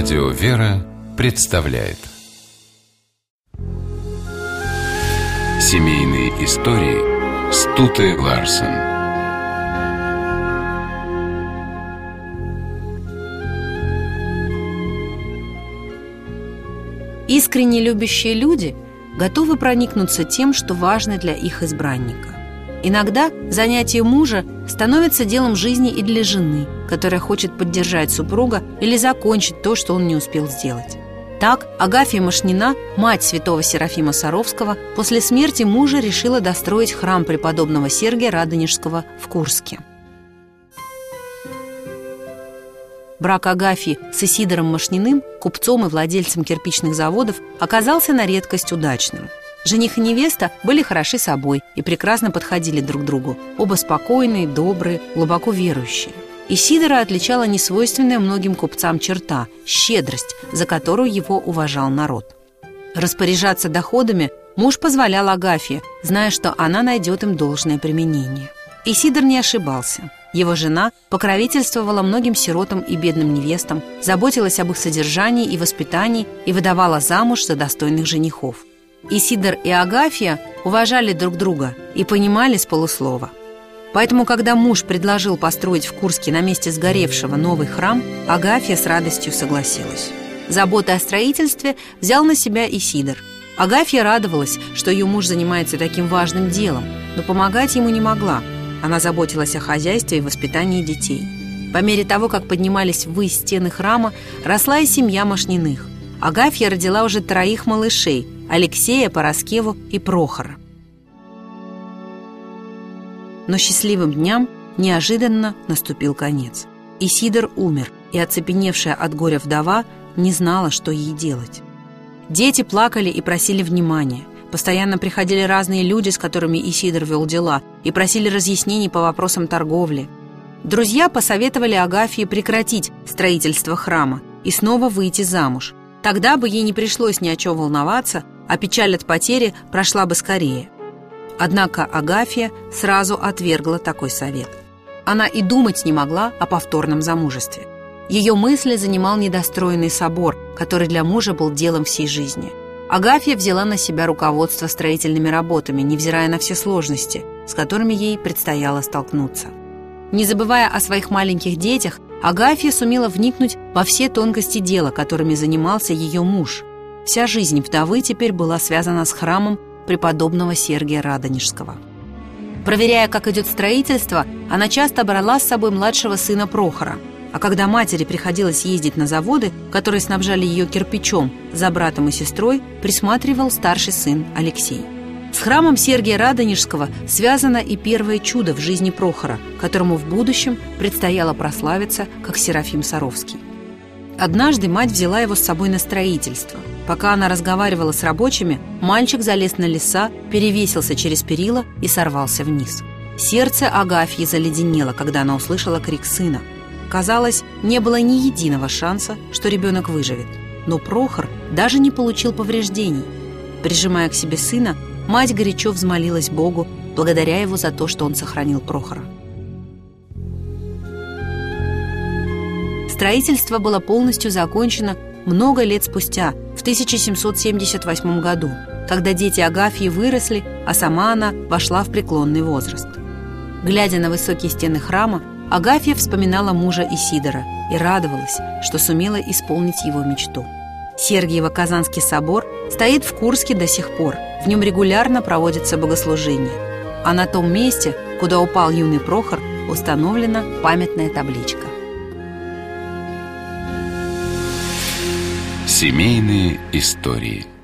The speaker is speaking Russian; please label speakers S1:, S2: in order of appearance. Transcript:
S1: Радио «Вера» представляет Семейные истории Стуты Ларсен
S2: Искренне любящие люди готовы проникнуться тем, что важно для их избранника. Иногда занятие мужа становится делом жизни и для жены, которая хочет поддержать супруга или закончить то, что он не успел сделать. Так Агафья Машнина, мать святого Серафима Саровского, после смерти мужа решила достроить храм преподобного Сергия Радонежского в Курске. Брак Агафьи с Исидором Машниным, купцом и владельцем кирпичных заводов, оказался на редкость удачным – Жених и невеста были хороши собой и прекрасно подходили друг другу. Оба спокойные, добрые, глубоко верующие. И Сидора отличала несвойственная многим купцам черта – щедрость, за которую его уважал народ. Распоряжаться доходами муж позволял Агафье, зная, что она найдет им должное применение. И Сидор не ошибался. Его жена покровительствовала многим сиротам и бедным невестам, заботилась об их содержании и воспитании и выдавала замуж за достойных женихов. Исидор и Агафья уважали друг друга и понимали с полуслова. Поэтому, когда муж предложил построить в Курске на месте сгоревшего новый храм, Агафья с радостью согласилась. Заботы о строительстве взял на себя Исидор. Агафья радовалась, что ее муж занимается таким важным делом, но помогать ему не могла. Она заботилась о хозяйстве и воспитании детей. По мере того, как поднимались ввысь стены храма, росла и семья Машниных. Агафья родила уже троих малышей – Алексея, Пороскеву и Прохора. Но счастливым дням неожиданно наступил конец. Исидор умер, и оцепеневшая от горя вдова не знала, что ей делать. Дети плакали и просили внимания. Постоянно приходили разные люди, с которыми Исидор вел дела, и просили разъяснений по вопросам торговли. Друзья посоветовали Агафье прекратить строительство храма и снова выйти замуж. Тогда бы ей не пришлось ни о чем волноваться, а печаль от потери прошла бы скорее. Однако Агафья сразу отвергла такой совет. Она и думать не могла о повторном замужестве. Ее мысли занимал недостроенный собор, который для мужа был делом всей жизни. Агафья взяла на себя руководство строительными работами, невзирая на все сложности, с которыми ей предстояло столкнуться. Не забывая о своих маленьких детях, Агафья сумела вникнуть во все тонкости дела, которыми занимался ее муж, Вся жизнь вдовы теперь была связана с храмом преподобного Сергия Радонежского. Проверяя, как идет строительство, она часто брала с собой младшего сына Прохора. А когда матери приходилось ездить на заводы, которые снабжали ее кирпичом, за братом и сестрой, присматривал старший сын Алексей. С храмом Сергия Радонежского связано и первое чудо в жизни Прохора, которому в будущем предстояло прославиться как Серафим Саровский. Однажды мать взяла его с собой на строительство – Пока она разговаривала с рабочими, мальчик залез на леса, перевесился через перила и сорвался вниз. Сердце Агафьи заледенело, когда она услышала крик сына. Казалось, не было ни единого шанса, что ребенок выживет. Но Прохор даже не получил повреждений. Прижимая к себе сына, мать горячо взмолилась Богу, благодаря его за то, что он сохранил Прохора. Строительство было полностью закончено много лет спустя, в 1778 году, когда дети Агафьи выросли, а сама она вошла в преклонный возраст. Глядя на высокие стены храма, Агафья вспоминала мужа Исидора и радовалась, что сумела исполнить его мечту. Сергиево-Казанский собор стоит в Курске до сих пор, в нем регулярно проводятся богослужения. А на том месте, куда упал юный Прохор, установлена памятная табличка.
S1: Семейные истории –